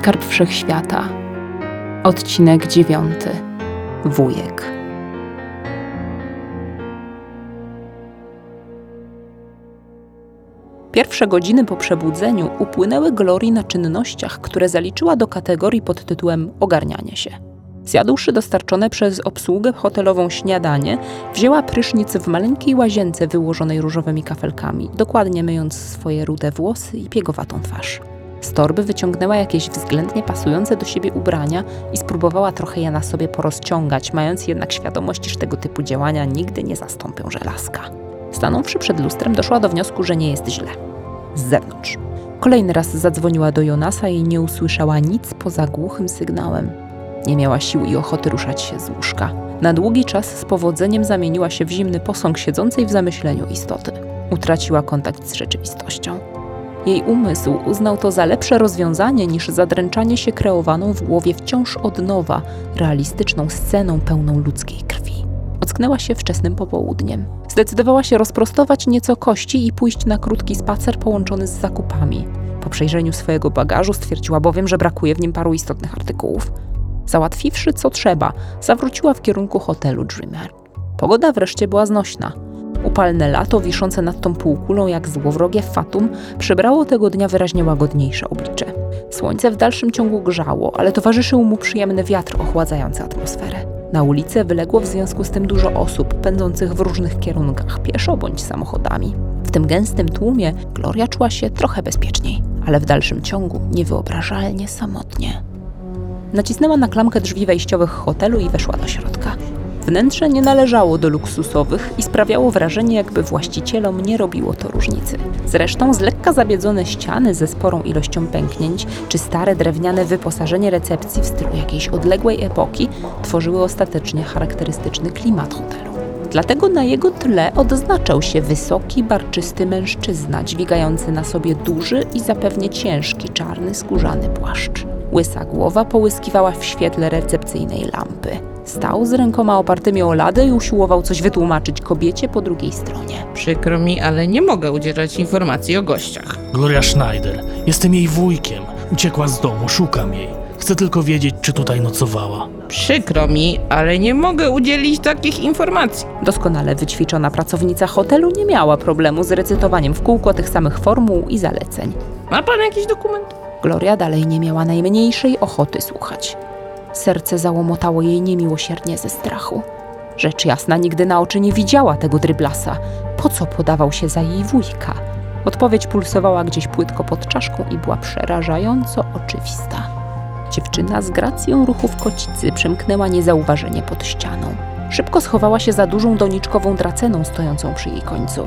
Skarb Wszechświata. Odcinek dziewiąty. Wujek. Pierwsze godziny po przebudzeniu upłynęły Glorii na czynnościach, które zaliczyła do kategorii pod tytułem ogarnianie się. Zjadłszy dostarczone przez obsługę hotelową śniadanie, wzięła prysznic w maleńkiej łazience wyłożonej różowymi kafelkami, dokładnie myjąc swoje rude włosy i piegowatą twarz. Z torby wyciągnęła jakieś względnie pasujące do siebie ubrania i spróbowała trochę je na sobie porozciągać, mając jednak świadomość, iż tego typu działania nigdy nie zastąpią żelazka. Stanąwszy przed lustrem, doszła do wniosku, że nie jest źle. Z zewnątrz. Kolejny raz zadzwoniła do Jonasa i nie usłyszała nic poza głuchym sygnałem. Nie miała sił i ochoty ruszać się z łóżka. Na długi czas z powodzeniem zamieniła się w zimny posąg siedzącej w zamyśleniu istoty. Utraciła kontakt z rzeczywistością. Jej umysł uznał to za lepsze rozwiązanie niż zadręczanie się kreowaną w głowie wciąż od nowa, realistyczną sceną pełną ludzkiej krwi. Ocknęła się wczesnym popołudniem. Zdecydowała się rozprostować nieco kości i pójść na krótki spacer połączony z zakupami. Po przejrzeniu swojego bagażu stwierdziła bowiem, że brakuje w nim paru istotnych artykułów. Załatwiwszy co trzeba, zawróciła w kierunku hotelu Dreamer. Pogoda wreszcie była znośna. Upalne lato, wiszące nad tą półkulą jak złowrogie fatum, przybrało tego dnia wyraźnie łagodniejsze oblicze. Słońce w dalszym ciągu grzało, ale towarzyszył mu przyjemny wiatr ochładzający atmosferę. Na ulicę wyległo w związku z tym dużo osób, pędzących w różnych kierunkach, pieszo bądź samochodami. W tym gęstym tłumie Gloria czuła się trochę bezpieczniej, ale w dalszym ciągu niewyobrażalnie samotnie. Nacisnęła na klamkę drzwi wejściowych hotelu i weszła do środka. Wnętrze nie należało do luksusowych i sprawiało wrażenie, jakby właścicielom nie robiło to różnicy. Zresztą z lekka zabiedzone ściany ze sporą ilością pęknięć, czy stare drewniane wyposażenie recepcji w stylu jakiejś odległej epoki tworzyły ostatecznie charakterystyczny klimat hotelu. Dlatego na jego tle odznaczał się wysoki, barczysty mężczyzna, dźwigający na sobie duży i zapewnie ciężki czarny skórzany płaszcz. Łysa głowa połyskiwała w świetle recepcyjnej lampy. Stał z rękoma opartymi o ladę i usiłował coś wytłumaczyć kobiecie po drugiej stronie. Przykro mi, ale nie mogę udzielać informacji o gościach. Gloria Schneider. Jestem jej wujkiem. Uciekła z domu, szukam jej. Chcę tylko wiedzieć, czy tutaj nocowała. Przykro mi, ale nie mogę udzielić takich informacji. Doskonale wyćwiczona pracownica hotelu nie miała problemu z recytowaniem w kółko tych samych formuł i zaleceń. Ma pan jakiś dokument? Gloria dalej nie miała najmniejszej ochoty słuchać. Serce załomotało jej niemiłosiernie ze strachu. Rzecz jasna, nigdy na oczy nie widziała tego dryblasa. Po co podawał się za jej wujka? Odpowiedź pulsowała gdzieś płytko pod czaszką i była przerażająco oczywista. Dziewczyna z gracją ruchów kocicy przemknęła niezauważenie pod ścianą. Szybko schowała się za dużą doniczkową draceną stojącą przy jej końcu.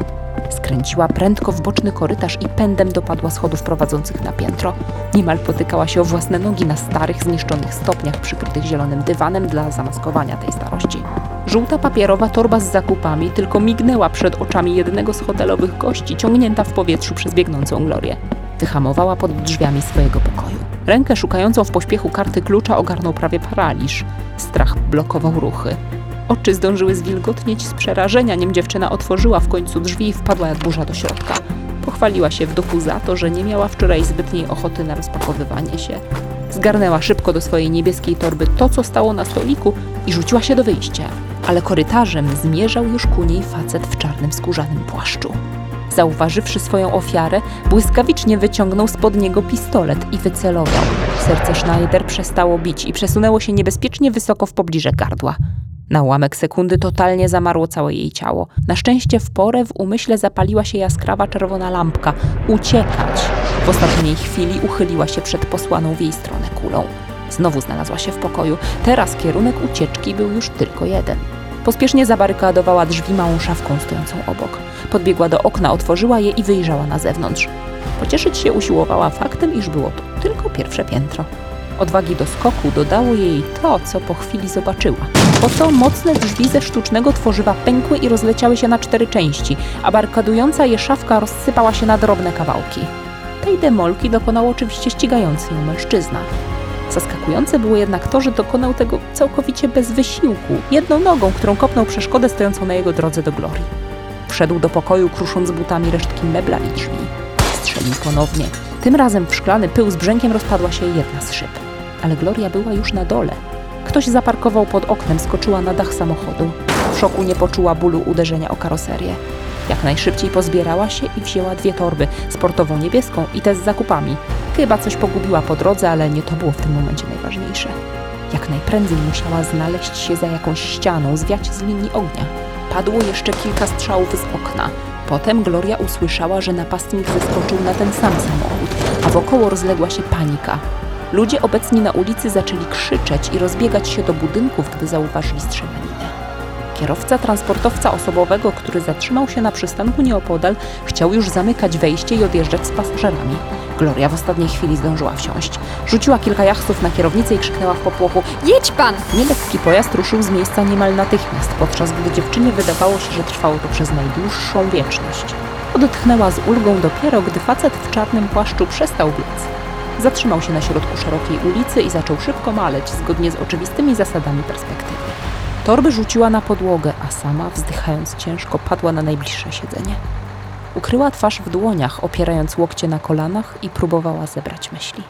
Skręciła prędko w boczny korytarz i pędem dopadła schodów prowadzących na piętro. Niemal potykała się o własne nogi na starych, zniszczonych stopniach przykrytych zielonym dywanem dla zamaskowania tej starości. Żółta papierowa torba z zakupami tylko mignęła przed oczami jednego z hotelowych gości, ciągnięta w powietrzu przez biegnącą Glorię. Wyhamowała pod drzwiami swojego pokoju. Rękę szukającą w pośpiechu karty klucza ogarnął prawie paraliż. Strach blokował ruchy. Oczy zdążyły zwilgotnieć z przerażenia, nim dziewczyna otworzyła w końcu drzwi i wpadła jak burza do środka. Pochwaliła się w duchu za to, że nie miała wczoraj zbytniej ochoty na rozpakowywanie się. Zgarnęła szybko do swojej niebieskiej torby to, co stało na stoliku i rzuciła się do wyjścia. Ale korytarzem zmierzał już ku niej facet w czarnym skórzanym płaszczu. Zauważywszy swoją ofiarę, błyskawicznie wyciągnął spod niego pistolet i wycelował. Serce Schneider przestało bić i przesunęło się niebezpiecznie wysoko w pobliże gardła. Na ułamek sekundy totalnie zamarło całe jej ciało. Na szczęście w porę w umyśle zapaliła się jaskrawa czerwona lampka. Uciekać! W ostatniej chwili uchyliła się przed posłaną w jej stronę kulą. Znowu znalazła się w pokoju. Teraz kierunek ucieczki był już tylko jeden. Pospiesznie zabarykadowała drzwi małą szafką stojącą obok. Podbiegła do okna, otworzyła je i wyjrzała na zewnątrz. Pocieszyć się usiłowała faktem, iż było to tylko pierwsze piętro. Odwagi do skoku dodało jej to, co po chwili zobaczyła. Oto mocne drzwi ze sztucznego tworzywa pękły i rozleciały się na cztery części, a barkadująca je szafka rozsypała się na drobne kawałki. Tej demolki dokonał oczywiście ścigający ją mężczyzna. Zaskakujące było jednak to, że dokonał tego całkowicie bez wysiłku, jedną nogą, którą kopnął przeszkodę stojącą na jego drodze do glorii. Wszedł do pokoju, krusząc butami resztki mebla i drzwi. Strzelił ponownie. Tym razem w szklany pył z brzękiem rozpadła się jedna z szyb. Ale Gloria była już na dole. Ktoś zaparkował pod oknem, skoczyła na dach samochodu. W szoku nie poczuła bólu uderzenia o karoserię. Jak najszybciej pozbierała się i wzięła dwie torby, sportową niebieską i te z zakupami. Chyba coś pogubiła po drodze, ale nie to było w tym momencie najważniejsze. Jak najprędzej musiała znaleźć się za jakąś ścianą, zwiać z linii ognia. Padło jeszcze kilka strzałów z okna. Potem Gloria usłyszała, że napastnik zeskoczył na ten sam samochód, a wokoło rozległa się panika. Ludzie obecni na ulicy zaczęli krzyczeć i rozbiegać się do budynków, gdy zauważyli strzelaninę. Kierowca transportowca osobowego, który zatrzymał się na przystanku nieopodal, chciał już zamykać wejście i odjeżdżać z pasażerami. Gloria w ostatniej chwili zdążyła wsiąść. Rzuciła kilka jachców na kierownicę i krzyknęła w popłochu Jedź pan! Nielekki pojazd ruszył z miejsca niemal natychmiast, podczas gdy dziewczynie wydawało się, że trwało to przez najdłuższą wieczność. Odetchnęła z ulgą dopiero, gdy facet w czarnym płaszczu przestał biec. Zatrzymał się na środku szerokiej ulicy i zaczął szybko maleć, zgodnie z oczywistymi zasadami perspektywy. Torby rzuciła na podłogę, a sama, wzdychając ciężko, padła na najbliższe siedzenie. Ukryła twarz w dłoniach, opierając łokcie na kolanach i próbowała zebrać myśli.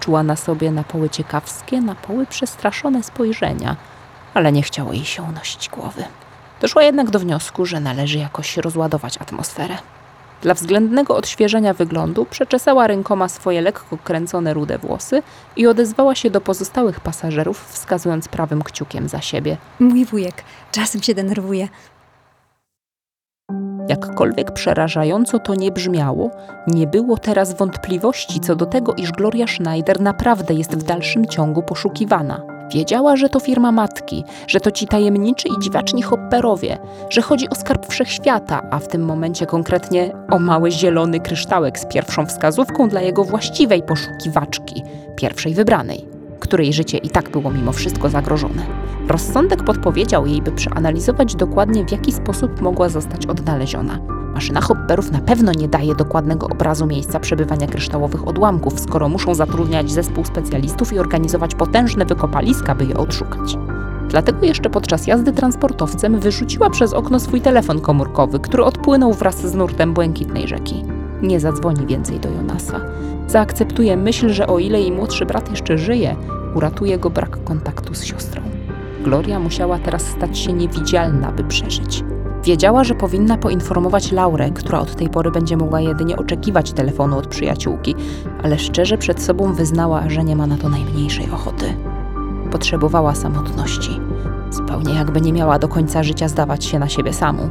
Czuła na sobie napoły ciekawskie, napoły przestraszone spojrzenia, ale nie chciało jej się unosić głowy. Doszła jednak do wniosku, że należy jakoś rozładować atmosferę. Dla względnego odświeżenia wyglądu przeczesała rękoma swoje lekko kręcone rude włosy i odezwała się do pozostałych pasażerów, wskazując prawym kciukiem za siebie. Mój wujek czasem się denerwuje. Jakkolwiek przerażająco to nie brzmiało, nie było teraz wątpliwości co do tego, iż Gloria Schneider naprawdę jest w dalszym ciągu poszukiwana. Wiedziała, że to firma matki, że to ci tajemniczy i dziwaczni hopperowie, że chodzi o skarb wszechświata, a w tym momencie konkretnie o mały zielony kryształek z pierwszą wskazówką dla jego właściwej poszukiwaczki, pierwszej wybranej, której życie i tak było mimo wszystko zagrożone. Rozsądek podpowiedział jej, by przeanalizować dokładnie, w jaki sposób mogła zostać odnaleziona. Maszyna hopperów na pewno nie daje dokładnego obrazu miejsca przebywania kryształowych odłamków, skoro muszą zatrudniać zespół specjalistów i organizować potężne wykopaliska, by je odszukać. Dlatego jeszcze podczas jazdy transportowcem wyrzuciła przez okno swój telefon komórkowy, który odpłynął wraz z nurtem błękitnej rzeki. Nie zadzwoni więcej do Jonasa. Zaakceptuje myśl, że o ile jej młodszy brat jeszcze żyje, uratuje go brak kontaktu z siostrą. Gloria musiała teraz stać się niewidzialna, by przeżyć. Wiedziała, że powinna poinformować Laurę, która od tej pory będzie mogła jedynie oczekiwać telefonu od przyjaciółki, ale szczerze przed sobą wyznała, że nie ma na to najmniejszej ochoty. Potrzebowała samotności. Zupełnie jakby nie miała do końca życia zdawać się na siebie samą.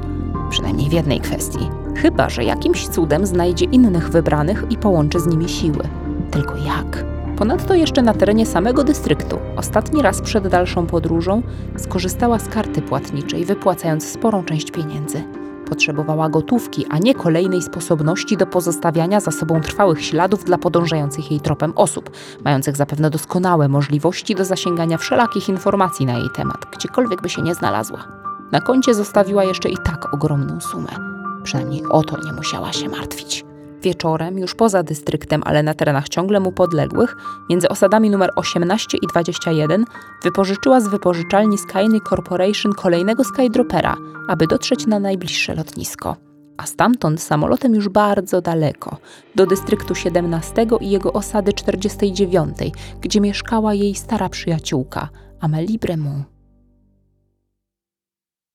Przynajmniej w jednej kwestii. Chyba, że jakimś cudem znajdzie innych wybranych i połączy z nimi siły. Tylko jak? Ponadto jeszcze na terenie samego dystryktu, ostatni raz przed dalszą podróżą, skorzystała z karty płatniczej, wypłacając sporą część pieniędzy. Potrzebowała gotówki, a nie kolejnej sposobności do pozostawiania za sobą trwałych śladów dla podążających jej tropem osób, mających zapewne doskonałe możliwości do zasięgania wszelakich informacji na jej temat, gdziekolwiek by się nie znalazła. Na koncie zostawiła jeszcze i tak ogromną sumę. Przynajmniej o to nie musiała się martwić. Wieczorem, już poza dystryktem, ale na terenach ciągle mu podległych, między osadami numer 18 i 21, wypożyczyła z wypożyczalni Skyny Corporation kolejnego Skydropera, aby dotrzeć na najbliższe lotnisko. A stamtąd samolotem już bardzo daleko, do dystryktu 17 i jego osady 49, gdzie mieszkała jej stara przyjaciółka, Amélie Bremont.